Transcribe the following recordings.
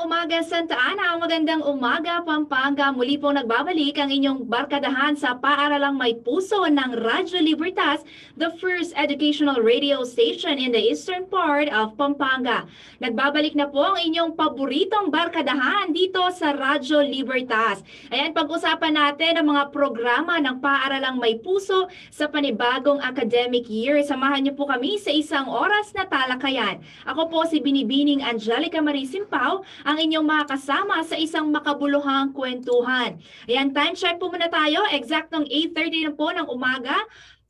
Umaga Santa Ana, magandang umaga Pampanga. Muli pong nagbabalik ang inyong barkadahan sa Paaralang May Puso ng Radyo Libertas, the first educational radio station in the eastern part of Pampanga. Nagbabalik na po ang inyong paboritong barkadahan dito sa Radyo Libertas. Ayan, pag-usapan natin ang mga programa ng Paaralang May Puso sa panibagong academic year. Samahan niyo po kami sa isang oras na talakayan. Ako po si Binibining Angelica Marie Simpao, ang inyong mga kasama sa isang makabuluhang kwentuhan. Ayan, time check po muna tayo. Eksaktong 8.30 na po ng umaga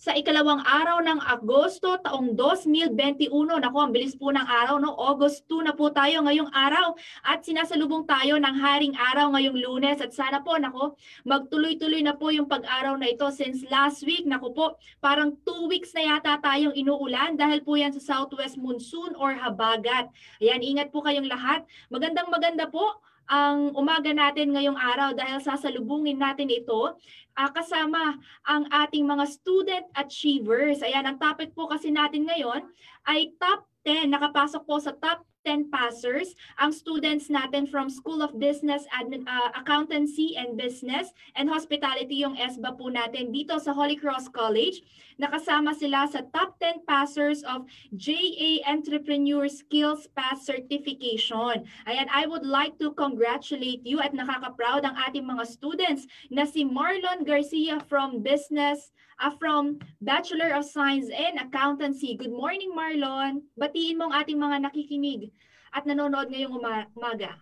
sa ikalawang araw ng Agosto taong 2021. Naku, ang bilis po ng araw, no? August 2 na po tayo ngayong araw at sinasalubong tayo ng haring araw ngayong lunes at sana po, nako, magtuloy-tuloy na po yung pag-araw na ito since last week. Naku po, parang 2 weeks na yata tayong inuulan dahil po yan sa southwest monsoon or habagat. Ayan, ingat po kayong lahat. Magandang maganda po ang umaga natin ngayong araw dahil sasalubungin natin ito uh, kasama ang ating mga student achievers. Ayan, ang topic po kasi natin ngayon ay top 10. Nakapasok po sa top 10 passers ang students natin from School of Business, Admin, uh, Accountancy and Business and Hospitality yung ESBA po natin dito sa Holy Cross College. Nakasama sila sa top 10 passers of JA Entrepreneur Skills Pass Certification. Ayan, I would like to congratulate you at nakaka-proud ang ating mga students na si Marlon Garcia from Business uh, from Bachelor of Science in Accountancy. Good morning, Marlon. Batiin mo ang ating mga nakikinig at nanonood ngayong umaga.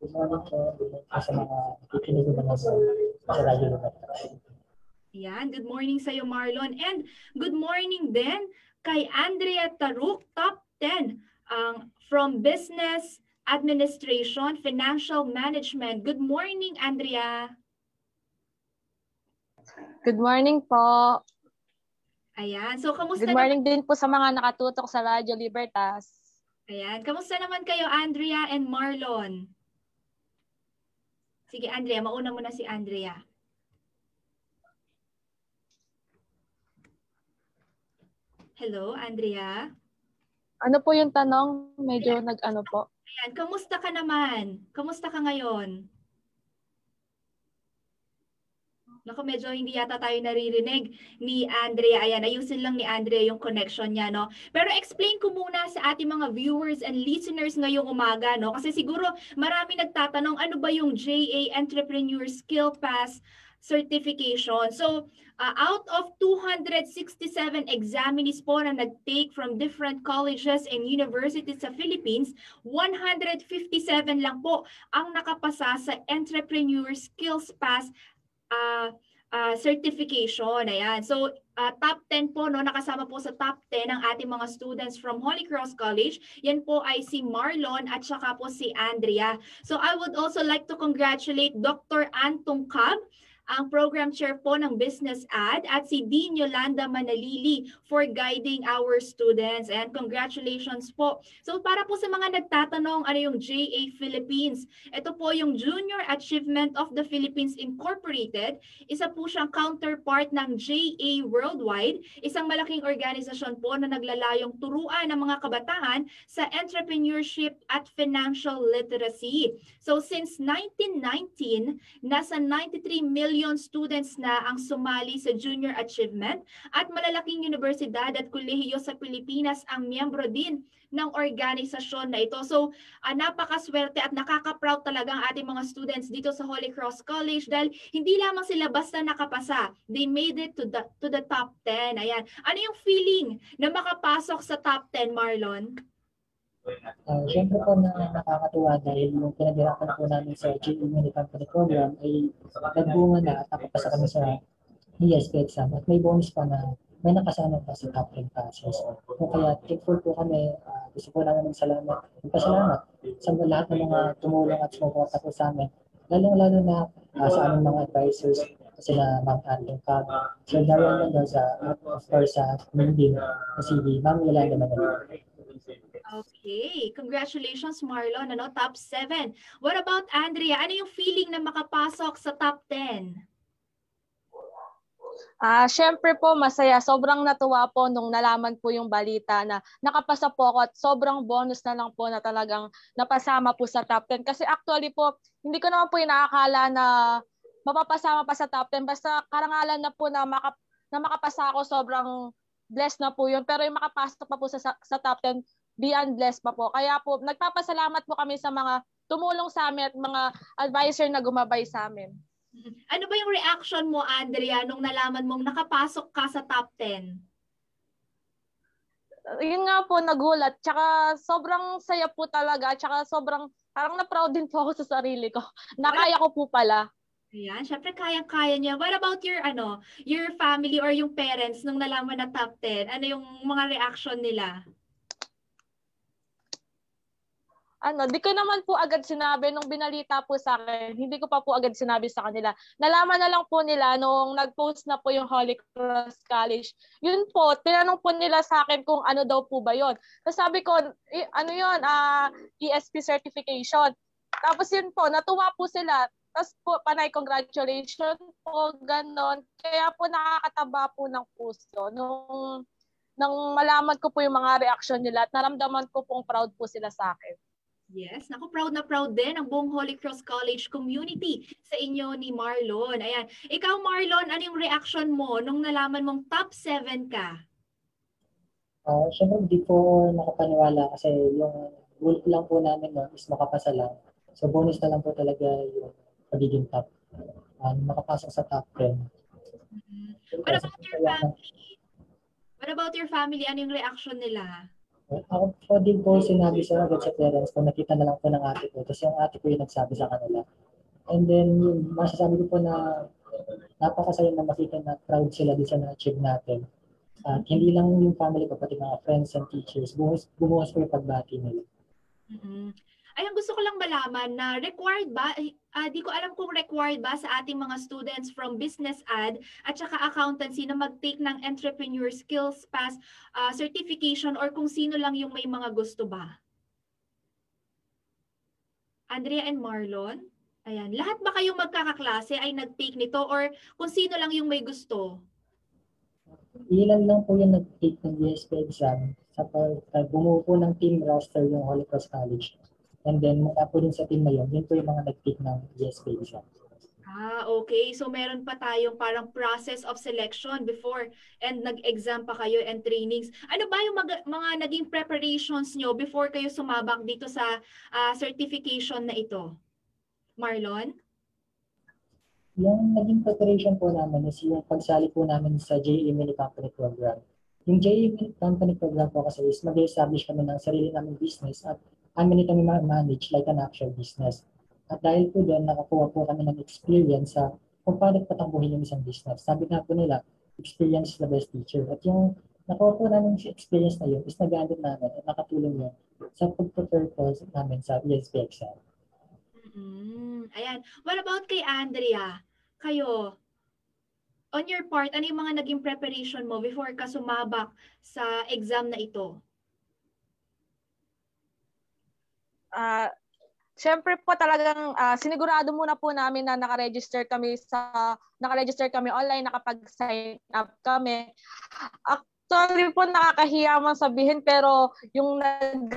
Good morning po sa mga nakikinig naman sa sa radyo Libertas. Yan, good morning sa iyo Marlon. And good morning din kay Andrea Taruk, top 10 um, from Business Administration, Financial Management. Good morning, Andrea. Good morning po. Ayan. So, kamusta Good morning din po sa mga nakatutok sa Radyo Libertas. Ayan. Kamusta naman kayo, Andrea and Marlon? Sige, Andrea. Mauna muna si Andrea. Hello, Andrea? Ano po yung tanong? Medyo nag-ano po. Ayan. Kamusta ka naman? Kamusta ka ngayon? Naku, medyo hindi yata tayo naririnig ni Andrea. Ayan, ayusin lang ni Andrea yung connection niya, no? Pero explain ko muna sa ating mga viewers and listeners ngayong umaga, no? Kasi siguro marami nagtatanong, ano ba yung JA Entrepreneur Skill Pass certification. So, uh, out of 267 examinees po na nag-take from different colleges and universities sa Philippines, 157 lang po ang nakapasa sa Entrepreneur Skills Pass uh, uh, certification. Ayan. So, uh, top 10 po, no, nakasama po sa top 10 ang ating mga students from Holy Cross College. Yan po ay si Marlon at saka po si Andrea. So, I would also like to congratulate Dr. Antong Cab, ang program chair po ng Business Ad at si Dean Yolanda Manalili for guiding our students. And congratulations po. So para po sa mga nagtatanong ano yung JA Philippines, ito po yung Junior Achievement of the Philippines Incorporated. Isa po siyang counterpart ng JA Worldwide, isang malaking organisasyon po na naglalayong turuan ng mga kabataan sa entrepreneurship at financial literacy. So since 1919, nasa 93 million million students na ang sumali sa junior achievement at malalaking universidad at kolehiyo sa Pilipinas ang miyembro din ng organisasyon na ito. So, uh, napakaswerte at nakaka-proud talaga ang ating mga students dito sa Holy Cross College dahil hindi lamang sila basta nakapasa. They made it to the to the top 10. Ayan. Ano yung feeling na makapasok sa top 10, Marlon? Uh, Siyempre po na nakakatuwa dahil yung pinaghirapan po namin sa GE Company Program ay nagbunga na at nakapasa kami sa ESP exam at may bonus pa na may nakasama pa sa top 10 passes. So, kaya thankful po kami, uh, gusto po namin salamat, magpasalamat sa lahat ng mga tumulong at sumuporta po sa amin, lalong-lalo na uh, sa aming mga advisors, sila Ma'am Arlene Cab, Sir Darian Mendoza, at of course sa community na si Ma'am Yolanda Manalo. Okay, congratulations Marlon, ano, top 7. What about Andrea? Ano yung feeling na makapasok sa top 10? Ah, syempre po masaya. Sobrang natuwa po nung nalaman po yung balita na nakapasa po ako at sobrang bonus na lang po na talagang napasama po sa top 10. Kasi actually po, hindi ko naman po inaakala na mapapasama pa sa top 10. Basta karangalan na po na, maka, na makapasa ako, sobrang blessed na po yun. Pero yung makapasok pa po sa, sa top 10, beyond blessed pa po. Kaya po, nagpapasalamat po kami sa mga tumulong sa amin at mga advisor na gumabay sa amin. Ano ba yung reaction mo, Andrea, nung nalaman mong nakapasok ka sa top 10? yun nga po, nagulat. Tsaka sobrang saya po talaga. Tsaka sobrang, parang na-proud din po ako sa sarili ko. Nakaya ko po pala. Ayan, syempre kayang-kaya niya. What about your ano, your family or yung parents nung nalaman na top 10? Ano yung mga reaction nila? Ano, di ko naman po agad sinabi nung binalita po sa akin, hindi ko pa po agad sinabi sa kanila. Nalaman na lang po nila nung nag-post na po yung Holy Cross College. Yun po, tinanong po nila sa akin kung ano daw po ba yun. Tapos sabi ko, eh, ano yun, uh, ESP certification. Tapos yun po, natuwa po sila. Tapos po, panay congratulations po, ganon. Kaya po nakakataba po ng puso. Nung, nang malaman ko po yung mga reaction nila at naramdaman ko pong proud po sila sa akin. Yes, naku, proud na proud din ang buong Holy Cross College community sa inyo ni Marlon. Ayan. Ikaw, Marlon, ano yung reaction mo nung nalaman mong top 7 ka? Uh, Siyempre, hindi po nakapaniwala kasi yung goal lang po namin no, is makapasa lang. So, bonus na lang po talaga yung pagiging top. Um, makapasok sa top 10. Mm-hmm. What about your family? What about your family? Ano yung reaction nila? Ako po din po sinabi sa agad sa parents ko, nakita na lang po ng ate ko. Tapos yung ate ko yung nagsabi sa kanila. And then, yung masasabi ko po na napakasaya na makita na proud sila din sa na-achieve natin. At hindi lang yung family ko, pati mga friends and teachers, bumuhos, bumuhos po yung pagbati nila. Mm-hmm. Ay, ang gusto ko lang malaman na required ba, uh, di ko alam kung required ba sa ating mga students from business ad at saka accountancy na mag-take ng entrepreneur skills pass uh, certification or kung sino lang yung may mga gusto ba? Andrea and Marlon? Ayan, lahat ba kayong magkakaklase ay nag-take nito or kung sino lang yung may gusto? Ilan lang po yung nag-take ng USP exam sa pag bumuo po ng team roster yung Holy Cross College. And then, mula po din sa team na yun, yun po yung mga nag-pick ng ESP exam. Ah, okay. So meron pa tayong parang process of selection before and nag-exam pa kayo and trainings. Ano ba yung mga, mga naging preparations nyo before kayo sumabak dito sa uh, certification na ito? Marlon? Yung naging preparation po namin is yung pagsali po namin sa JE Mini Company Program. Yung JE Mini Company Program po kasi is mag-establish kami ng sarili namin business at kami nito manage like an actual business. At dahil po doon, nakakuha po kami ng experience sa kung paano patakbuhin yung isang business. Sabi nga po nila, experience is the best teacher. At yung nakuha po namin yung experience na yun is nagamit namin at nakatulong yun sa pag-prepare po namin sa ESP exam. Mm-hmm. Ayan. What about kay Andrea? Kayo, on your part, ano yung mga naging preparation mo before ka sumabak sa exam na ito? Uh, Siyempre po talagang uh, sinigurado muna po namin na naka-register kami sa naka-register kami online, nakapag-sign up kami. Actually po nakakahiya man sabihin pero yung nag-review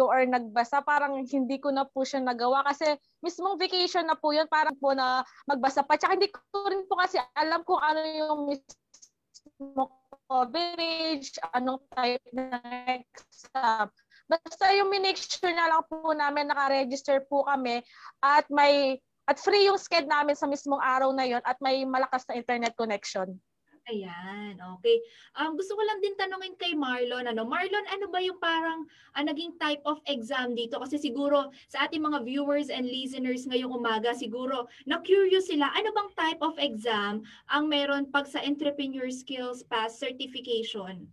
or nagbasa parang hindi ko na po siya nagawa kasi mismong vacation na po yun parang po na magbasa pa. Tsaka hindi ko rin po kasi alam kung ano yung mismo coverage, anong type ng exam. Basta yung minake sure na lang po namin naka-register po kami at may at free yung sked namin sa mismong araw na yon at may malakas na internet connection. Ayan, okay. Um, gusto ko lang din tanungin kay Marlon. Ano? Marlon, ano ba yung parang uh, naging type of exam dito? Kasi siguro sa ating mga viewers and listeners ngayong umaga, siguro na-curious sila, ano bang type of exam ang meron pag sa Entrepreneur Skills Pass Certification?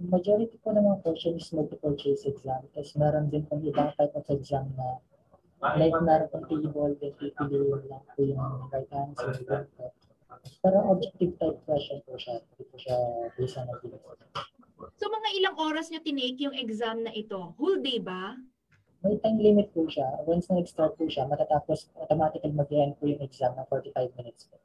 Majority po ng mga question is multiple choice exam. Tapos meron din pong ibang type of exam na like narrative table, then pipiliin lang po yung right answer. Pero objective type question po siya. Hindi po siya based on ability. So mga ilang oras nyo tinake yung exam na ito? Whole day ba? May time limit po siya. Once na nag-start po siya, matatapos automatically mag-end po yung exam ng 45 minutes po.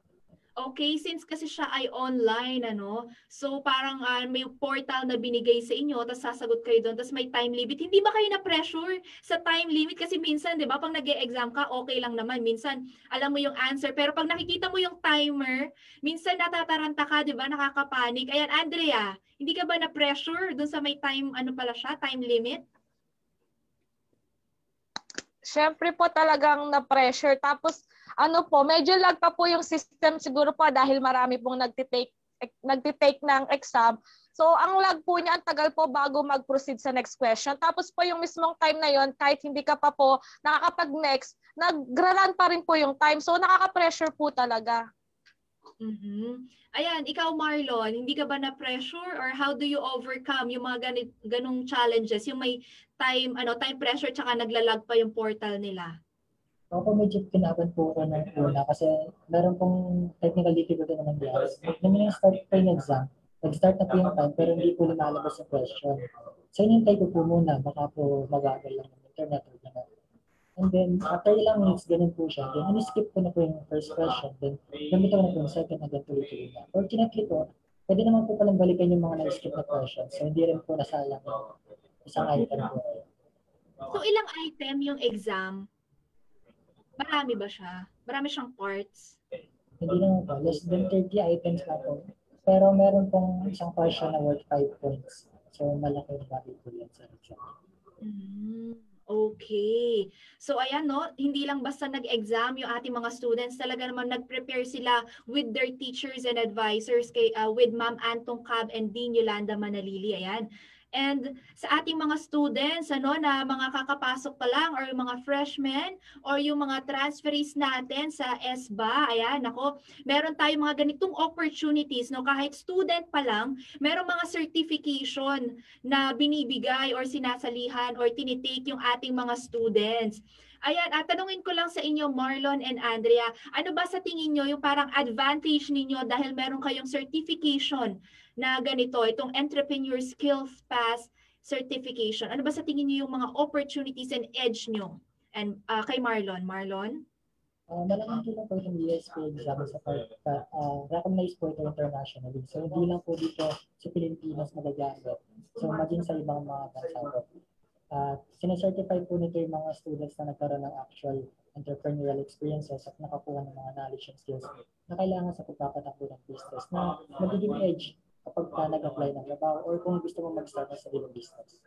Okay, since kasi siya ay online, ano, so parang ah, may portal na binigay sa inyo, tapos sasagot kayo doon, tapos may time limit. Hindi ba kayo na-pressure sa time limit? Kasi minsan, di ba, pag nag exam ka, okay lang naman. Minsan, alam mo yung answer. Pero pag nakikita mo yung timer, minsan natataranta ka, di ba, nakakapanik. Ayan, Andrea, hindi ka ba na-pressure doon sa may time, ano pala siya, time limit? Siyempre po talagang na-pressure. Tapos, ano po, medyo lag pa po yung system siguro po dahil marami pong nagtitake, nagtitake ng exam. So, ang lag po niya, ang tagal po bago mag-proceed sa next question. Tapos po yung mismong time na yon kahit hindi ka pa po nakakapag-next, nag-run pa rin po yung time. So, nakaka-pressure po talaga. Mhm. Ayan, ikaw Marlon, hindi ka ba na-pressure or how do you overcome yung mga ganit, ganong challenges? Yung may time, ano, time pressure tsaka naglalag pa yung portal nila. Ako medyo kinaban po ko ng una kasi meron pong technical difficulty na nangyari. Nung yung-start po yung exam, nag-start na po yung time pero hindi po lumalabas yung question. So inintay ko po muna, baka po magagal lang ng internet or gano'n. And then, after ilang minutes, ganun po siya. Then, in-skip ko na po yung first question. Then, gamit ko na po yung second hanggang tuloy-tuloy na. Fortunately po, pwede naman po palang balikan yung mga na-skip na questions. So, hindi rin po nasayang yung isang item po. So ilang item yung exam? Marami ba siya? Marami siyang parts? Hindi naman po. Less than 30 items na po. Pero meron pong isang question na worth 5 points. So, malaki yung bagay po yan sa exam. Mm, okay. So ayan no, hindi lang basta nag-exam yung ating mga students, talaga naman nag-prepare sila with their teachers and advisors kay uh, with Ma'am Antong Cab and Dean Yolanda Manalili. Ayan. And sa ating mga students ano na mga kakapasok pa lang or yung mga freshmen or yung mga transferees natin sa SBA, ayan, nako, meron tayong mga ganitong opportunities no kahit student pa lang, meron mga certification na binibigay or sinasalihan or tinitake yung ating mga students. Ayan, at tanungin ko lang sa inyo, Marlon and Andrea, ano ba sa tingin nyo yung parang advantage ninyo dahil meron kayong certification na ganito, itong Entrepreneur Skills Pass certification. Ano ba sa tingin niyo yung mga opportunities and edge nyo? And uh, kay Marlon, Marlon? Uh, malaking tulong po yung ESP exam sa pag uh, recognized po ito internationally. So, hindi lang po dito sa Pilipinas magagamit. So, maging sa ibang mga bansa po. Uh, sinecertify po nito yung mga students na nagkaroon ng actual entrepreneurial experiences at nakakuha ng mga knowledge and skills na kailangan sa pagpapatakbo ng business na magiging edge kapag ka nag-apply ng trabaho or kung gusto mo mag-start ng sariling business.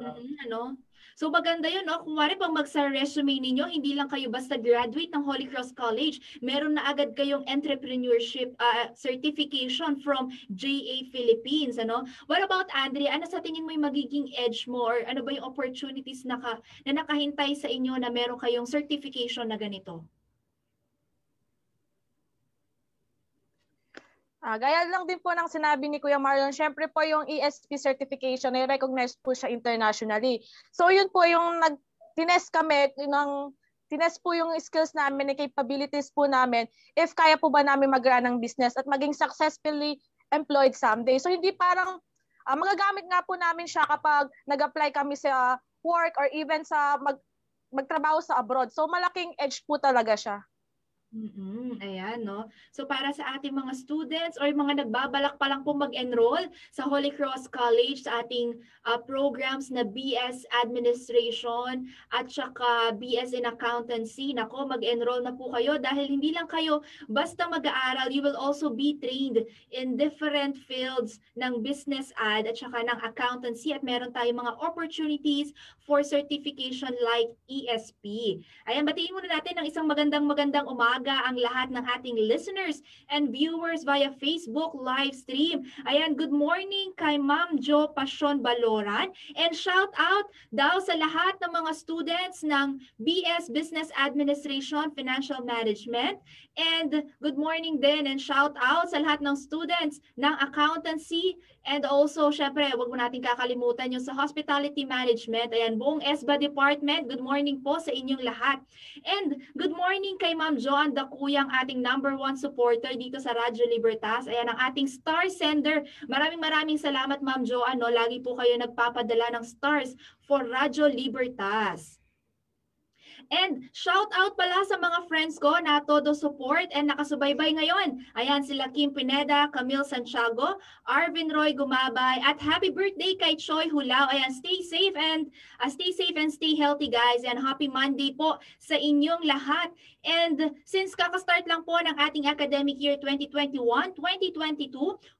Mm, ano? So maganda yun, no? Kung wari pag mag resume ninyo, hindi lang kayo basta graduate ng Holy Cross College, meron na agad kayong entrepreneurship uh, certification from JA Philippines, ano? What about Andrea? Ano sa tingin mo yung magiging edge mo or ano ba yung opportunities na, ka, na nakahintay sa inyo na meron kayong certification na ganito? Ah, gaya lang din po ng sinabi ni Kuya Marlon, syempre po yung ESP certification ay recognized po siya internationally. So yun po yung nag tinest kami ng tinest po yung skills namin, yung capabilities po namin, if kaya po ba namin mag-run ng business at maging successfully employed someday. So hindi parang uh, magagamit nga po namin siya kapag nag-apply kami sa work or even sa mag magtrabaho sa abroad. So malaking edge po talaga siya. Mm-mm, ayan, no? So para sa ating mga students or mga nagbabalak pa lang po mag-enroll sa Holy Cross College sa ating uh, programs na BS Administration at saka BS in Accountancy, nako, mag-enroll na po kayo dahil hindi lang kayo basta mag-aaral, you will also be trained in different fields ng business ad at saka ng accountancy at meron tayong mga opportunities for certification like ESP. Ayan, batiin muna natin ng isang magandang magandang umaga umaga ang lahat ng ating listeners and viewers via Facebook live stream. Ayan, good morning kay Ma'am Jo Pasyon Baloran and shout out daw sa lahat ng mga students ng BS Business Administration Financial Management and good morning din and shout out sa lahat ng students ng accountancy and also syempre wag mo natin kakalimutan yung sa hospitality management. Ayan, buong ESBA department. Good morning po sa inyong lahat. And good morning kay Ma'am Joan Dakuyang, ating number one supporter dito sa Radyo Libertas. Ayan, ang ating star sender. Maraming maraming salamat Ma'am Joan. No? Lagi po kayo nagpapadala ng stars for Radyo Libertas. And shout out pala sa mga friends ko na todo support and nakasubaybay ngayon. Ayan sila Kim Pineda, Camille Santiago, Arvin Roy Gumabay at happy birthday kay Choi Hulao. Ayan, stay safe and uh, stay safe and stay healthy guys. And happy Monday po sa inyong lahat. And since kakastart lang po ng ating academic year 2021-2022,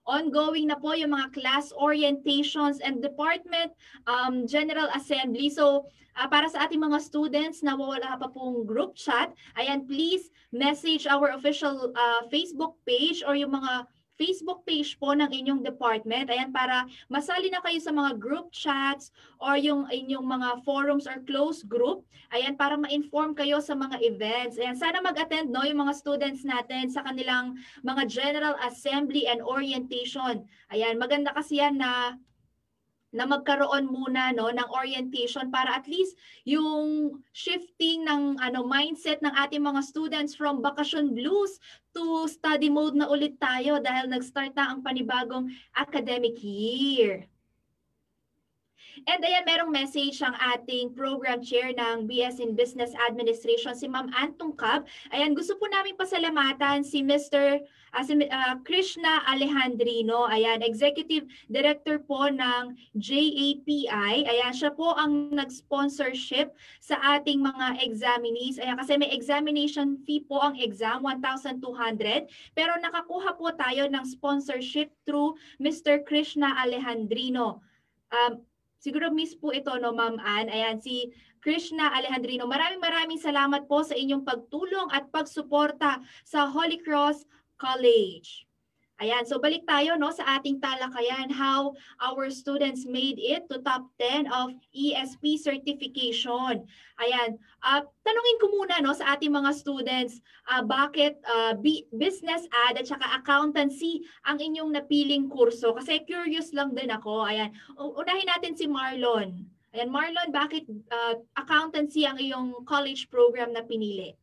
ongoing na po yung mga class orientations and department um, general assembly. So uh, para sa ating mga students na wala pa pong group chat, ayan, please message our official uh, Facebook page or yung mga Facebook page po ng inyong department. Ayan, para masali na kayo sa mga group chats or yung inyong mga forums or close group. Ayan, para ma-inform kayo sa mga events. Ayan, sana mag-attend no, yung mga students natin sa kanilang mga general assembly and orientation. Ayan, maganda kasi yan na na magkaroon muna no ng orientation para at least yung shifting ng ano mindset ng ating mga students from vacation blues to study mode na ulit tayo dahil nag-start na ang panibagong academic year. And ayan, merong message ang ating program chair ng BS in Business Administration, si Ma'am Antong Cab. Ayan, gusto po namin pasalamatan si Mr. Uh, si, uh, Krishna Alejandrino. Ayan, Executive Director po ng JAPI. Ayan, siya po ang nag-sponsorship sa ating mga examinees. Ayan, kasi may examination fee po ang exam, 1,200. Pero nakakuha po tayo ng sponsorship through Mr. Krishna Alejandrino. Um, Siguro miss po ito, no, Ma'am Ann. Ayan, si Krishna Alejandrino. Maraming maraming salamat po sa inyong pagtulong at pagsuporta sa Holy Cross College. Ayan, so balik tayo no sa ating talakayan how our students made it to top 10 of ESP certification. Ayan, uh, tanungin ko muna no sa ating mga students, uh, bakit uh, business ad at saka accountancy ang inyong napiling kurso? Kasi curious lang din ako. Ayan, unahin natin si Marlon. Ayan, Marlon, bakit uh, accountancy ang iyong college program na pinili?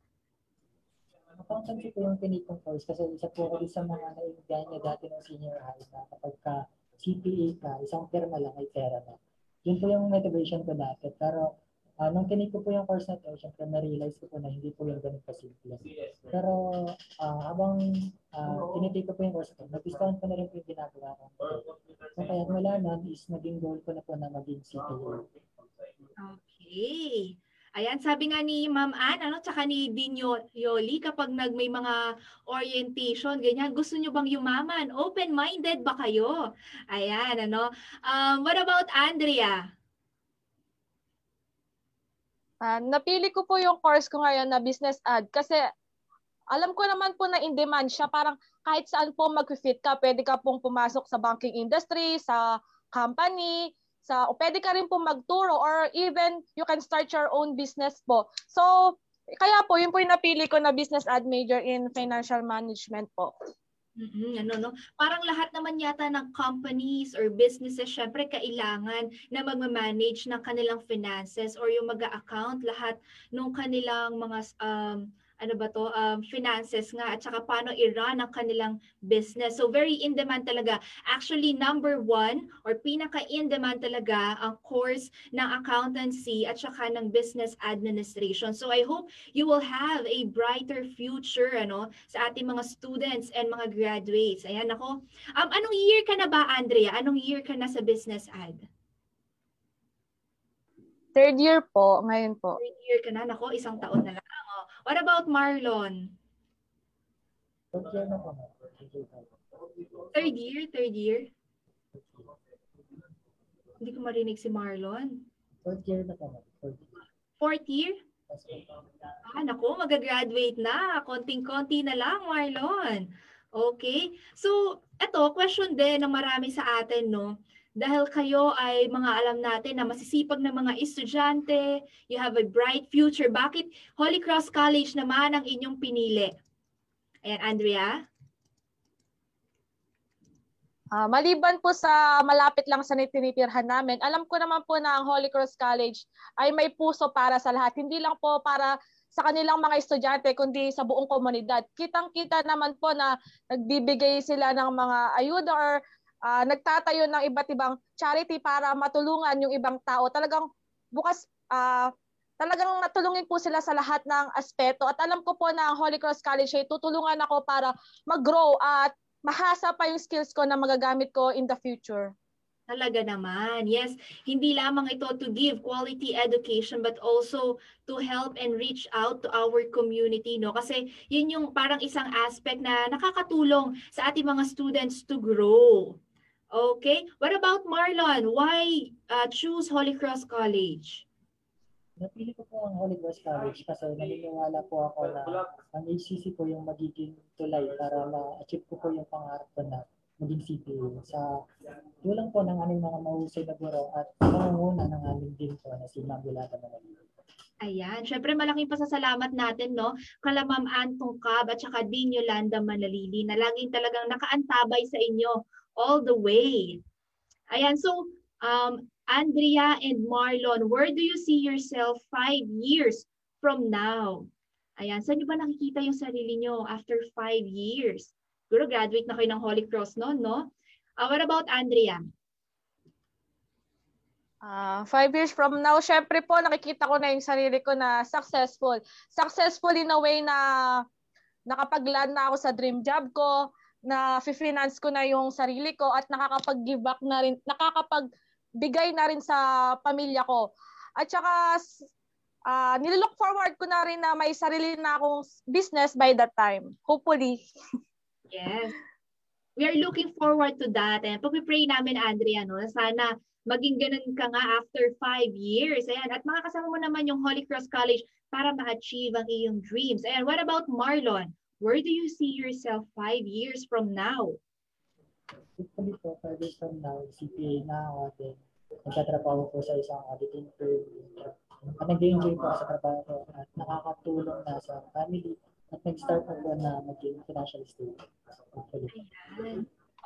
Accountancy po yung tinikong course kasi isa po ako sa mga naiindihan niya dati ng senior high na kapag ka CPA ka, isang pirma lang ay pera na. Yun po yung motivation ko dati. Pero uh, nung tinig ko po yung course na to, syempre na-realize ko po na hindi po yung ganun kasimple. Pero uh, habang uh, tinitake ko po yung course na to, nagustuhan ko na rin po yung ginagawa ko. So kaya mula nun is naging goal ko na po na maging CPA. Okay. Ayan, sabi nga ni Ma'am Ann, ano, tsaka ni Dean Yoli, kapag nag may mga orientation, ganyan, gusto nyo bang yumaman? Open-minded ba kayo? Ayan, ano. Um, what about Andrea? Uh, napili ko po yung course ko ngayon na business ad kasi alam ko naman po na in demand siya. Parang kahit saan po mag-fit ka, pwede ka pong pumasok sa banking industry, sa company, sa o pwede ka rin po magturo or even you can start your own business po. So, kaya po, yun po yung napili ko na business ad major in financial management po. Mm-hmm, ano no? Parang lahat naman yata ng companies or businesses syempre kailangan na magma-manage ng kanilang finances or yung mag-account lahat ng kanilang mga um, ano ba to, um, finances nga at saka paano i-run ang kanilang business. So very in demand talaga. Actually, number one or pinaka in demand talaga ang course ng accountancy at saka ng business administration. So I hope you will have a brighter future ano sa ating mga students and mga graduates. Ayan ako. Um, anong year ka na ba, Andrea? Anong year ka na sa business ad? Third year po, ngayon po. Third year ka na, nako, isang taon na lang. What about Marlon? Third year, third year? Hindi ko marinig si Marlon. Fourth year na po. Fourth year? Ah, naku, magagraduate na. Konting-konti na lang, Marlon. Okay. So, eto, question din ng marami sa atin, no? Dahil kayo ay mga alam natin na masisipag na mga estudyante, you have a bright future. Bakit Holy Cross College naman ang inyong pinili? Ayan, Andrea? Ah, maliban po sa malapit lang sa tinitirhan namin, alam ko naman po na ang Holy Cross College ay may puso para sa lahat. Hindi lang po para sa kanilang mga estudyante, kundi sa buong komunidad. Kitang-kita naman po na nagbibigay sila ng mga ayuda or uh, nagtatayo ng iba't ibang charity para matulungan yung ibang tao. Talagang bukas, uh, talagang natulungin po sila sa lahat ng aspeto. At alam ko po na ang Holy Cross College ay tutulungan ako para mag-grow at mahasa pa yung skills ko na magagamit ko in the future. Talaga naman. Yes, hindi lamang ito to give quality education but also to help and reach out to our community, no? Kasi yun yung parang isang aspect na nakakatulong sa ating mga students to grow. Okay? What about Marlon? Why uh, choose Holy Cross College? Napili ko po ang Holy Cross College kasi naniniwala po ako na ang HCC po yung magiging tulay para ma-achieve ko po yung pangarap ko na maging CPU sa tulang po ng aming mga mahusay na guro at pangunguna ng aming din po na si Ma'am Yolanda Manalili. Ayan. Siyempre, malaking pasasalamat natin, no? Kala Ma'am Antong Cab at saka Dean Yolanda Manalili na laging talagang nakaantabay sa inyo all the way. Ayan, so um, Andrea and Marlon, where do you see yourself five years from now? Ayan, saan nyo ba nakikita yung sarili nyo after five years? Siguro graduate na kayo ng Holy Cross noon, no? Uh, what about Andrea? Uh, five years from now, syempre po, nakikita ko na yung sarili ko na successful. Successful in a way na nakapag-land na ako sa dream job ko, na finance ko na yung sarili ko at nakakapag-give back na rin, nakakapagbigay na rin sa pamilya ko. At saka uh, nilook forward ko na rin na may sarili na akong business by that time. Hopefully. Yes. We are looking forward to that. And pag-pray namin, Andrea, no, sana maging ganun ka nga after five years. Ayan. At makakasama mo naman yung Holy Cross College para ma-achieve ang iyong dreams. And what about Marlon? Where do you see yourself five years from now? Hopefully po, five years from now, CPA na ako then nagtatrabaho po sa isang auditing firm. At nag-enjoy po ako sa trabaho ko at nakakatulong na sa family at nag-start po na maging financial stable. Hopefully. Ayan.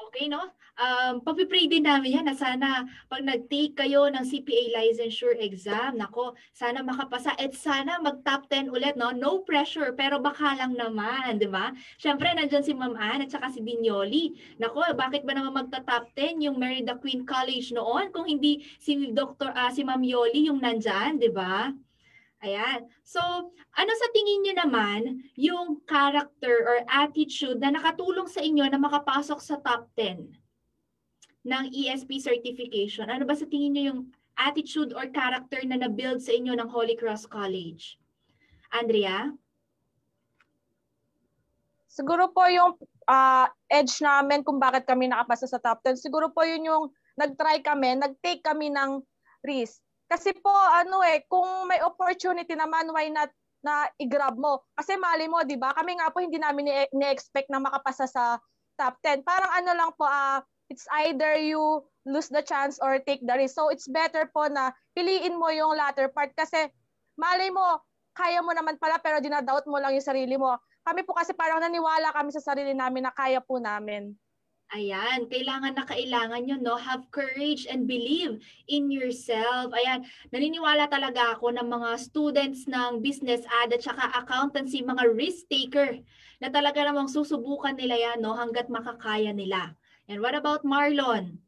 Okay, no? Um, pag-pray din namin yan na sana pag nag-take kayo ng CPA licensure exam, nako, sana makapasa at sana mag-top 10 ulit, no? No pressure, pero baka lang naman, di ba? Siyempre, nandyan si Ma'am Ann at saka si Binyoli. Nako, bakit ba naman magta-top 10 yung Merida Queen College noon kung hindi si Dr. Uh, si Ma'am Yoli yung nandyan, di ba? Ayan. So, ano sa tingin niyo naman yung character or attitude na nakatulong sa inyo na makapasok sa top 10 ng ESP certification? Ano ba sa tingin niyo yung attitude or character na na-build sa inyo ng Holy Cross College? Andrea? Siguro po yung uh, edge namin kung bakit kami nakapasa sa top 10. Siguro po yun yung nag-try kami, nag-take kami ng risk kasi po, ano eh, kung may opportunity naman, why not na i-grab mo? Kasi mali mo, di ba? Kami nga po hindi namin ni-expect na makapasa sa top 10. Parang ano lang po, uh, it's either you lose the chance or take the risk. So it's better po na piliin mo yung latter part kasi mali mo, kaya mo naman pala pero dinadoubt mo lang yung sarili mo. Kami po kasi parang naniwala kami sa sarili namin na kaya po namin. Ayan, kailangan na kailangan nyo, no? Have courage and believe in yourself. Ayan, naniniwala talaga ako ng mga students ng business ad at saka accountancy, mga risk taker, na talaga namang susubukan nila yan, no? Hanggat makakaya nila. And what about Marlon?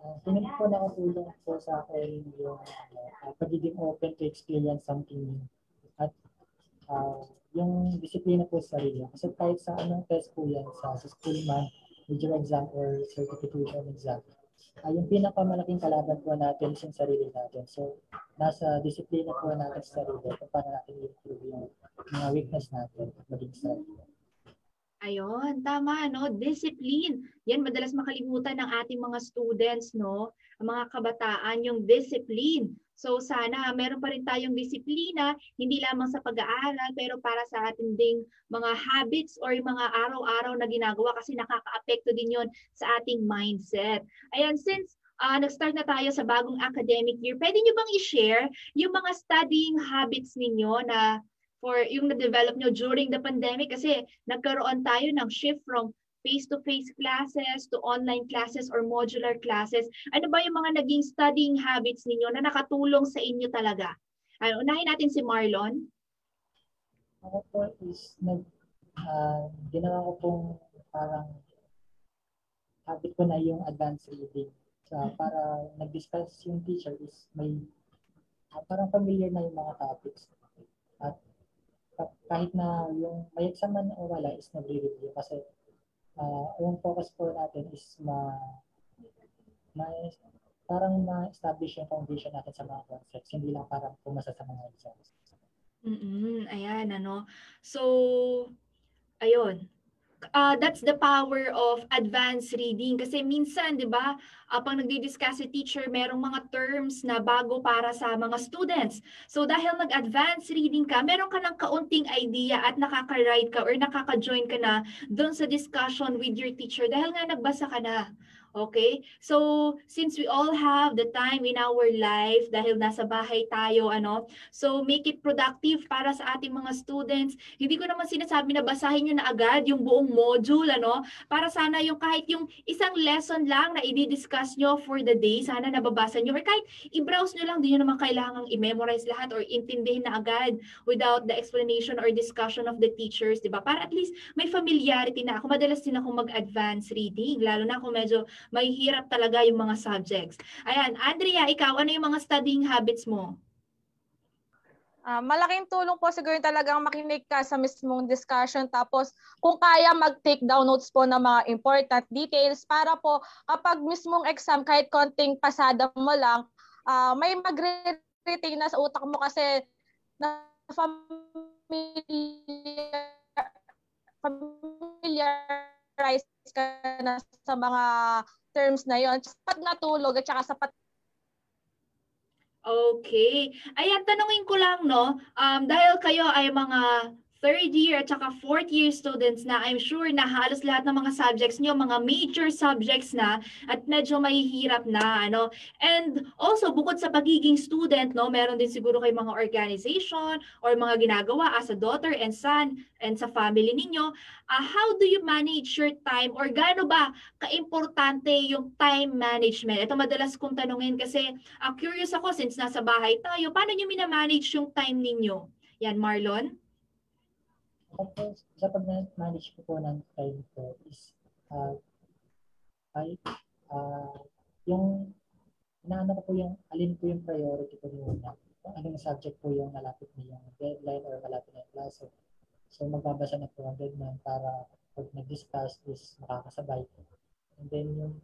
Uh, tingin po nakatulong po sa akin yung uh, pagiging open to experience something new. At uh, yung disiplina po sa sarili. Kasi kahit sa anong test po yan, sa, sa school man, major exam or certification exam, ay uh, yung pinakamalaking kalaban po natin sa sarili natin. So, nasa disiplina po natin sa sarili kung paano natin i-improve yung mga weakness natin at maging sarili. Ayun, tama, no? Discipline. Yan, madalas makalimutan ng ating mga students, no? Ang mga kabataan, yung discipline. So sana meron pa rin tayong disiplina, hindi lamang sa pag-aaral, pero para sa ating ding mga habits or mga araw-araw na ginagawa kasi nakaka-apekto din yon sa ating mindset. Ayan, since uh, nag-start na tayo sa bagong academic year, pwede nyo bang i-share yung mga studying habits ninyo na for yung na-develop nyo during the pandemic kasi nagkaroon tayo ng shift from face-to-face classes to online classes or modular classes? Ano ba yung mga naging studying habits ninyo na nakatulong sa inyo talaga? Ano, unahin natin si Marlon. Ako po is nag uh, ginawa ko pong parang habit ko na yung advanced reading. So, para nag-discuss yung teacher is may uh, parang familiar na yung mga topics. At kahit na yung may exam man o wala is nagre-review kasi uh, yung focus po natin is ma, ma parang ma-establish yung foundation natin sa mga concepts, hindi lang parang pumasa sa mga exams. Mm-mm, ayan, ano. So, ayun, uh, that's the power of advanced reading. Kasi minsan, di ba, uh, pag nagdi-discuss si teacher, merong mga terms na bago para sa mga students. So dahil nag-advanced reading ka, meron ka ng kaunting idea at nakaka-write ka or nakaka-join ka na doon sa discussion with your teacher dahil nga nagbasa ka na. Okay? So, since we all have the time in our life dahil nasa bahay tayo, ano, so make it productive para sa ating mga students. Hindi ko naman sinasabi na basahin nyo na agad yung buong module, ano, para sana yung kahit yung isang lesson lang na i-discuss nyo for the day, sana nababasa nyo or kahit i-browse nyo lang, di nyo naman kailangang i-memorize lahat or intindihin na agad without the explanation or discussion of the teachers, di ba? Para at least may familiarity na ako. Madalas din ako mag-advance reading, lalo na kung medyo may hirap talaga yung mga subjects. Ayan, Andrea, ikaw, ano yung mga studying habits mo? Uh, malaking tulong po siguro talagang makinig ka sa mismong discussion tapos kung kaya mag-take down notes po ng mga important details para po kapag mismong exam kahit konting pasada mo lang uh, may magre-retain na sa utak mo kasi na familiar familiarize ka na sa mga terms na yon. Sapat na tulog at saka sapat Okay. Ayan, tanungin ko lang, no? Um, dahil kayo ay mga third year at saka fourth year students na I'm sure na halos lahat ng mga subjects nyo, mga major subjects na at medyo mahihirap na, ano. And also, bukod sa pagiging student, no, meron din siguro kay mga organization or mga ginagawa as a daughter and son and sa family ninyo. Uh, how do you manage your time or gaano ba kaimportante yung time management? Ito madalas kong tanungin kasi uh, curious ako since nasa bahay tayo, paano nyo minamanage yung time ninyo? Yan, Marlon? Ako sa pag-manage ko po ng time ko is uh, ay uh, yung inaano ko po yung alin po yung priority ko muna. Kung anong subject po yung malapit na yung deadline or malapit na yung klase. So magbabasa na po agad man para pag nag-discuss is makakasabay. And then yung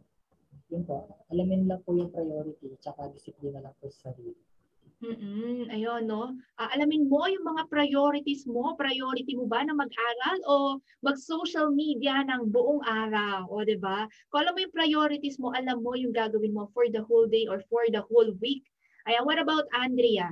yun po, alamin lang po yung priority tsaka disiplina lang po sa sarili. Mm, ayun 'no. Ah, alamin mo yung mga priorities mo, priority mo ba na mag-aral o mag-social media ng buong araw, o 'di ba? Kung alam mo yung priorities mo, alam mo yung gagawin mo for the whole day or for the whole week. Ayan, what about Andrea?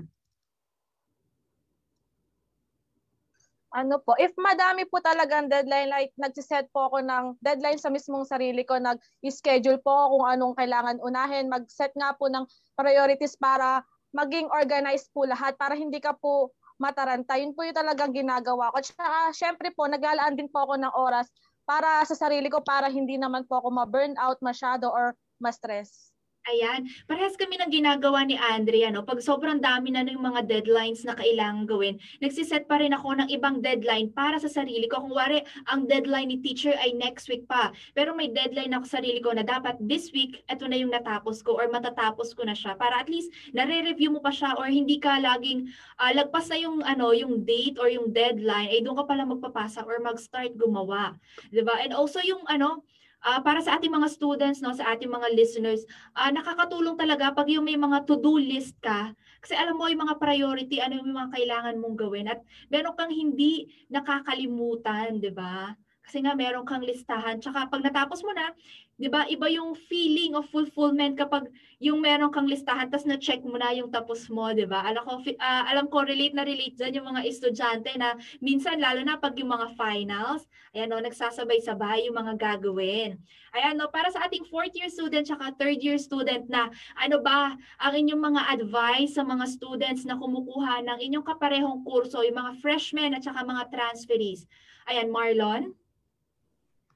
ano po, if madami po talagang deadline, like nagsiset po ako ng deadline sa mismong sarili ko, nag-schedule po kung anong kailangan unahin, mag-set nga po ng priorities para maging organized po lahat para hindi ka po mataranta. Yun po yung talagang ginagawa ko. At syempre po, naglalaan din po ako ng oras para sa sarili ko para hindi naman po ako ma-burn out masyado or ma-stress. Ayan, parehas kami ng ginagawa ni Andrea. No? Pag sobrang dami na ng mga deadlines na kailangan gawin, nagsiset pa rin ako ng ibang deadline para sa sarili ko. Kung wari, ang deadline ni teacher ay next week pa. Pero may deadline ako sa sarili ko na dapat this week, ito na yung natapos ko or matatapos ko na siya. Para at least, nare-review mo pa siya or hindi ka laging uh, lagpas na yung, ano, yung date or yung deadline, ay doon ka pala magpapasa or mag-start gumawa. Diba? And also yung ano, uh, para sa ating mga students, no, sa ating mga listeners, uh, nakakatulong talaga pag yung may mga to-do list ka, kasi alam mo yung mga priority, ano yung mga kailangan mong gawin at meron kang hindi nakakalimutan, 'di ba? Kasi nga meron kang listahan. Tsaka pag natapos mo na, 'di ba? Iba yung feeling of fulfillment kapag yung meron kang listahan tapos na-check mo na yung tapos mo, 'di ba? Alam ko ah, alam ko relate na relate diyan yung mga estudyante na minsan lalo na pag yung mga finals, ayan no, nagsasabay-sabay yung mga gagawin. Ayan no, para sa ating fourth year student at third year student na ano ba ang inyong mga advice sa mga students na kumukuha ng inyong kaparehong kurso, yung mga freshmen at saka mga transferees. Ayan, Marlon?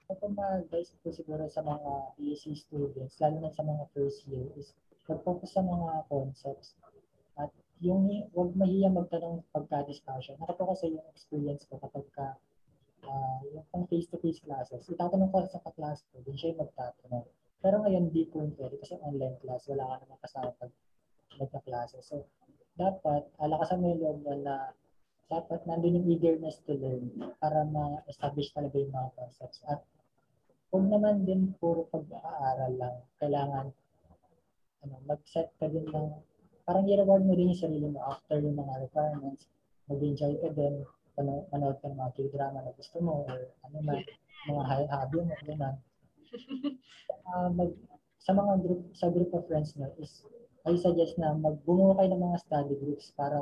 Ako ma-advise ko siguro sa mga ESC students, lalo na sa mga first year, is mag-focus sa mga concepts. At yung huwag mahiya magtanong pagka-discussion. Ako po kasi yung experience ko kapag ka, ah, yung pang face-to-face classes, itatanong ko sa ka-class ko, din siya yung magtatanong. Pero ngayon, di po yung pwede kasi online class, wala ka naman kasama pag nagka-klase. So, dapat, alakasan mo yung loob mo na dapat nandun yung eagerness to learn para ma-establish talaga yung mga concepts. At huwag naman din puro pag-aaral lang. Kailangan ano, mag-set ka din ng parang i-reward mo din yung sarili mo after yung mga requirements. Mag-enjoy ka din, pano- manood ka ng mga k-drama na gusto mo or ano man, mga high hobby mo, gano'n. Ah, mag, sa mga group, sa group of friends nyo is I suggest na magbumuo kayo ng mga study groups para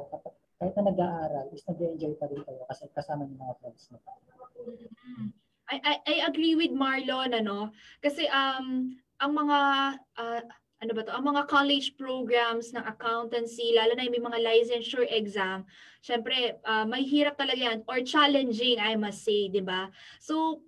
kahit na nag-aaral, is nag-enjoy pa rin kayo kasi kasama ng mga friends mo. I, I, I agree with Marlon, ano? Kasi um, ang mga, ah, ano ba to? Ang mga college programs ng accountancy, lalo na yung may mga licensure exam, syempre, ah, may talaga yan or challenging, I must say, di ba? So,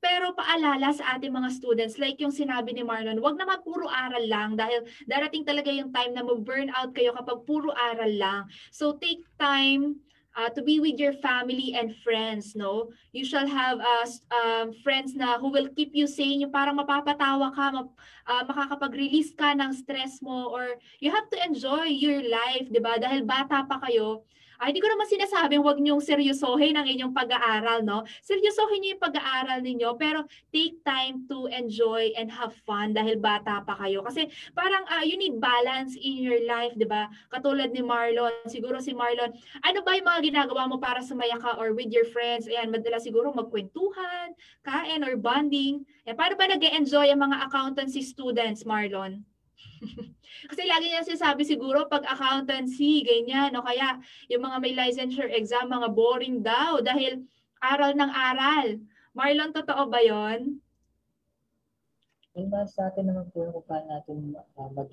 pero paalala sa ating mga students, like yung sinabi ni Marlon, wag naman puro aral lang dahil darating talaga yung time na mag-burn out kayo kapag puro aral lang. So take time uh, to be with your family and friends, no? You shall have uh, um, friends na who will keep you sane, yung parang mapapatawa ka, map, uh, makakapag-release ka ng stress mo or you have to enjoy your life, 'di ba? Dahil bata pa kayo. Ay, hindi ko naman sinasabing huwag niyong seryosohin ang inyong pag-aaral, no? Seryosohin niyo yung pag-aaral ninyo, pero take time to enjoy and have fun dahil bata pa kayo. Kasi parang uh, you need balance in your life, 'di ba? Katulad ni Marlon, siguro si Marlon, ano ba yung mga ginagawa mo para sumaya ka or with your friends? Ayan, madalas siguro magkwentuhan, kain or bonding. Ayan, paano ba nag enjoy ang mga accountancy students, Marlon? Kasi lagi niya sinasabi siguro pag accountancy, ganyan, o kaya yung mga may licensure exam, mga boring daw dahil aral ng aral. Marlon, totoo ba yon? Yung nasa atin naman po kung paano natin uh, mag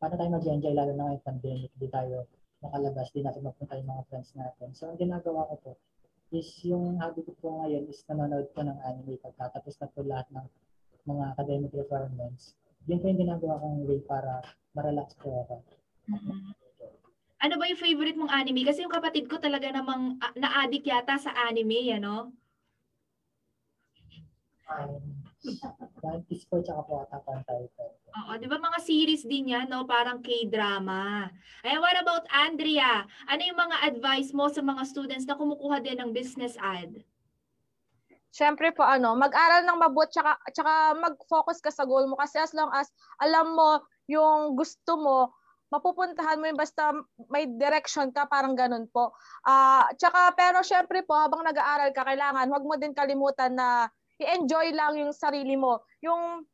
paano tayo mag-enjoy lalo na ngayong pandemic, di tayo makalabas, di natin mapunta yung mga friends natin. So, ang ginagawa ko po is yung hobby ko po ngayon is nanonood po ng anime pagkatapos na po lahat ng mga academic requirements. Yun po yung ginagawa kong way para ma-relax po ako. Ano ba yung favorite mong anime? Kasi yung kapatid ko talaga namang ah, na-addict yata sa anime, ano? Um, One Piece po, tsaka po Attack on Titan. Oo, di ba mga series din yan, no? Parang K-drama. Ay, what about Andrea? Ano yung mga advice mo sa mga students na kumukuha din ng business ad? Siyempre po ano, mag-aral ng mabuti tsaka, tsaka mag-focus ka sa goal mo kasi as long as alam mo yung gusto mo, mapupuntahan mo yung basta may direction ka, parang ganun po. Ah, tsaka pero syempre po habang nag-aaral ka, kailangan wag mo din kalimutan na i-enjoy lang yung sarili mo. Yung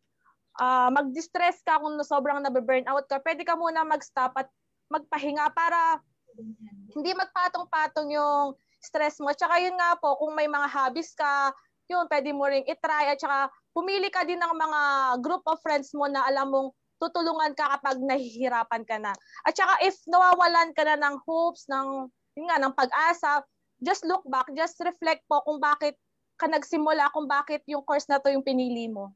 ah, mag-distress ka kung sobrang nabe-burn out ka, pwede ka muna mag-stop at magpahinga para hindi magpatong-patong yung stress mo. Tsaka yun nga po, kung may mga hobbies ka, yun, pwede mo ring itry. At tsaka pumili ka din ng mga group of friends mo na alam mong tutulungan ka kapag nahihirapan ka na. At tsaka if nawawalan ka na ng hopes, ng, nga, ng pag-asa, just look back, just reflect po kung bakit ka nagsimula, kung bakit yung course na to yung pinili mo.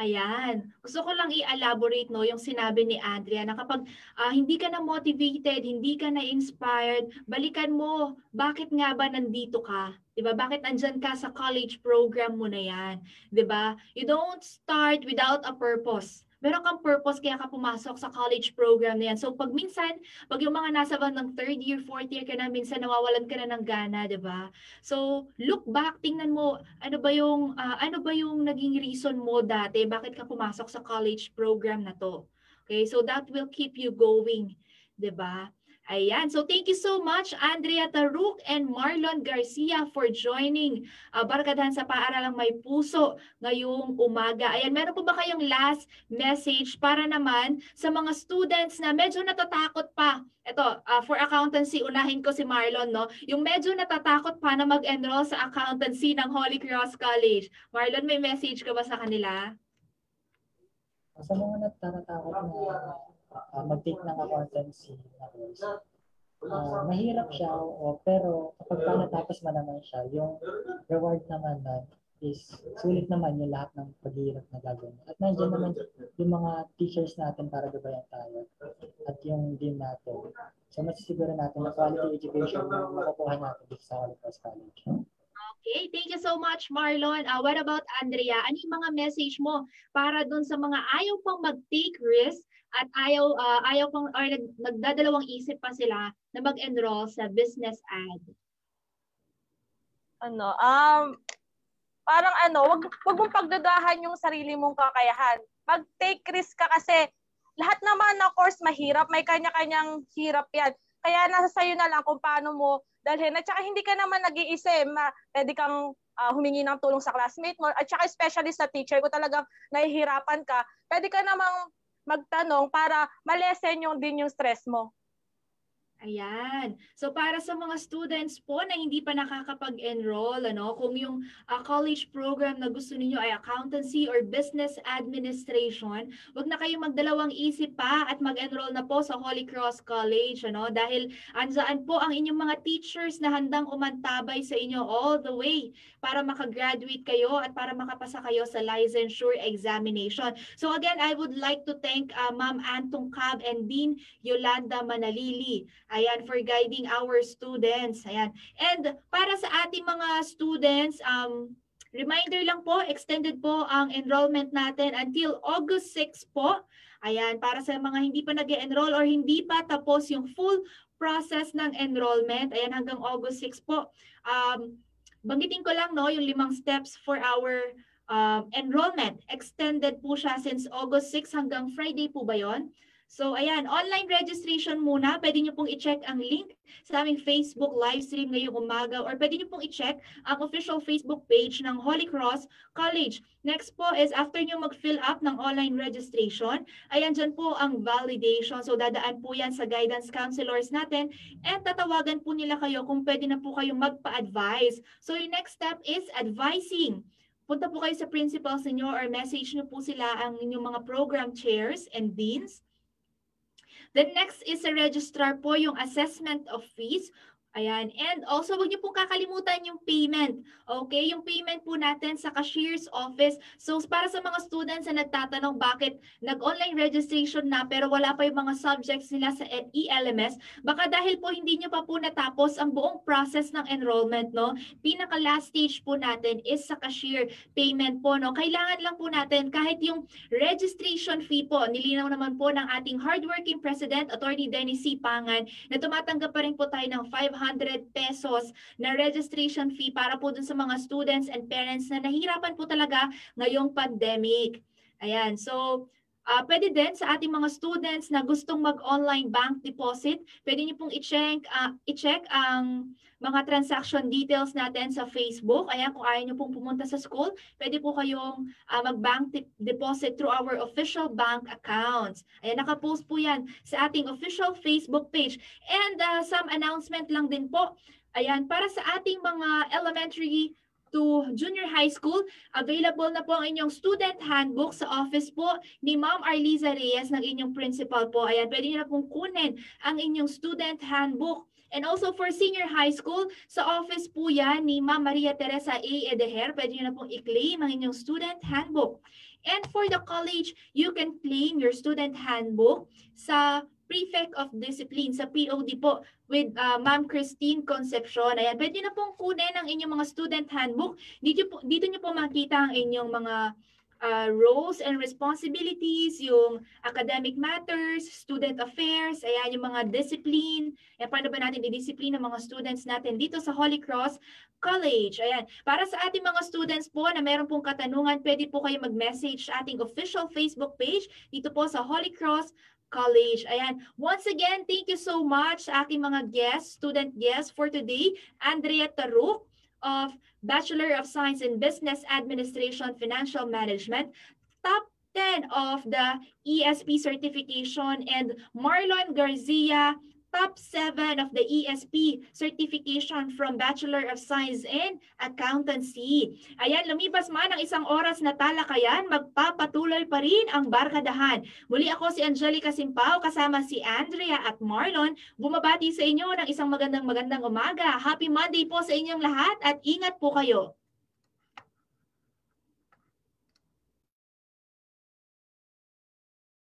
Ayan. Gusto ko lang i-elaborate no yung sinabi ni Andrea na kapag ah, hindi ka na motivated, hindi ka na inspired, balikan mo bakit nga ba nandito ka? 'Di ba? Bakit andyan ka sa college program mo na 'yan? 'Di ba? You don't start without a purpose. Meron kang purpose kaya ka pumasok sa college program na yan. So pag minsan, pag yung mga nasa bandang third year, fourth year ka na, minsan nawawalan ka na ng gana, 'di ba? So look back, tingnan mo ano ba yung ah, ano ba yung naging reason mo dati bakit ka pumasok sa college program na to. Okay? So that will keep you going, 'di ba? Ayan. So thank you so much, Andrea Taruk and Marlon Garcia for joining uh, Barkadahan sa Paaralang May Puso ngayong umaga. Ayan, meron po ba kayong last message para naman sa mga students na medyo natatakot pa? Ito, uh, for accountancy, unahin ko si Marlon, no? Yung medyo natatakot pa na mag-enroll sa accountancy ng Holy Cross College. Marlon, may message ka ba sa kanila? Sa mga natatakot na uh, mag-take ng accountancy na course, uh, mahirap siya, o, pero kapag pa natapos mo naman siya, yung reward naman na is sulit naman yung lahat ng paghihirap na gagawin. At nandiyan naman yung mga teachers natin para gabayan tayo at yung dean natin. So masisiguro natin na quality education yung makukuha natin dito sa Holy Cross College. Okay, thank you so much Marlon. Uh, what about Andrea? Ano yung mga message mo para dun sa mga ayaw pang mag-take risk at ayaw uh, ayaw pang or nag, nagdadalawang isip pa sila na mag-enroll sa business ad? Ano, um, parang ano, wag, wag mong pagdadahan yung sarili mong kakayahan. Mag-take risk ka kasi lahat naman na course mahirap, may kanya-kanyang hirap yan. Kaya nasa sayo na lang kung paano mo dalhin. At saka hindi ka naman nag-iisip, ma, pwede kang uh, humingi ng tulong sa classmate mo. At saka especially sa teacher, kung talagang nahihirapan ka, pwede ka namang magtanong para malesen yung din yung stress mo. Ayan. So para sa mga students po na hindi pa nakakapag-enroll, ano, kung yung uh, college program na gusto niyo ay accountancy or business administration, wag na kayong magdalawang isip pa at mag-enroll na po sa Holy Cross College, ano, dahil andyan po ang inyong mga teachers na handang umantabay sa inyo all the way para makagraduate kayo at para makapasa kayo sa licensure examination. So again, I would like to thank uh, Ma'am Antong Cab and Dean Yolanda Manalili Ayan, for guiding our students. Ayan. And para sa ating mga students, um, reminder lang po, extended po ang enrollment natin until August 6 po. Ayan, para sa mga hindi pa nag enroll or hindi pa tapos yung full process ng enrollment. Ayan, hanggang August 6 po. Um, banggitin ko lang no, yung limang steps for our um, enrollment. Extended po siya since August 6 hanggang Friday po ba yon? So ayan, online registration muna. Pwede nyo pong i-check ang link sa aming Facebook live stream ngayong umaga or pwede nyo pong i-check ang official Facebook page ng Holy Cross College. Next po is after nyo mag-fill up ng online registration, ayan dyan po ang validation. So dadaan po yan sa guidance counselors natin and tatawagan po nila kayo kung pwede na po kayong magpa-advise. So yung next step is advising punta po kayo sa principals ninyo or message nyo po sila ang inyong mga program chairs and deans The next is a registrar po yung assessment of fees Ayan. And also, wag niyo pong kakalimutan yung payment. Okay? Yung payment po natin sa cashier's office. So, para sa mga students na nagtatanong bakit nag-online registration na pero wala pa yung mga subjects nila sa ELMS, baka dahil po hindi niyo pa po natapos ang buong process ng enrollment, no? Pinaka last stage po natin is sa cashier payment po, no? Kailangan lang po natin kahit yung registration fee po, nilinaw naman po ng ating hardworking President, Attorney Dennis C. Pangan, na tumatanggap pa rin po tayo ng 500 500 pesos na registration fee para po dun sa mga students and parents na nahihirapan po talaga ngayong pandemic. Ayan, so Uh, pwede din sa ating mga students na gustong mag-online bank deposit, pwede niyo pong i-check, uh, i-check ang mga transaction details natin sa Facebook. Ayan, kung ayaw niyo pong pumunta sa school, pwede po kayong uh, mag-bank deposit through our official bank accounts. Ayan, nakapost po yan sa ating official Facebook page. And uh, some announcement lang din po. Ayan, para sa ating mga elementary to junior high school. Available na po ang inyong student handbook sa office po ni Ma'am Arliza Reyes ng inyong principal po. Ayan, pwede niyo na pong kunin ang inyong student handbook. And also for senior high school, sa office po yan ni Ma'am Maria Teresa A. Edeher, pwede niyo na pong i-claim ang inyong student handbook. And for the college, you can claim your student handbook sa Prefect of Discipline sa POD po with uh, Ma'am Christine Concepcion. Ayan, pwede na pong kunin ang inyong mga student handbook. Dito, po, dito nyo po makita ang inyong mga uh, roles and responsibilities, yung academic matters, student affairs, ayan, yung mga discipline, ayan, paano ba natin i-discipline ang mga students natin dito sa Holy Cross College. Ayan, para sa ating mga students po na meron pong katanungan, pwede po kayo mag-message sa ating official Facebook page dito po sa Holy Cross College. Ayan. Once again, thank you so much sa aking mga guests, student guests for today. Andrea Taruk of Bachelor of Science in Business Administration Financial Management, top 10 of the ESP certification, and Marlon Garcia, top 7 of the ESP certification from Bachelor of Science in Accountancy. Ayan, lumipas man ang isang oras na talakayan, magpapatuloy pa rin ang barkadahan. Muli ako si Angelica Simpao kasama si Andrea at Marlon. Bumabati sa inyo ng isang magandang magandang umaga. Happy Monday po sa inyong lahat at ingat po kayo.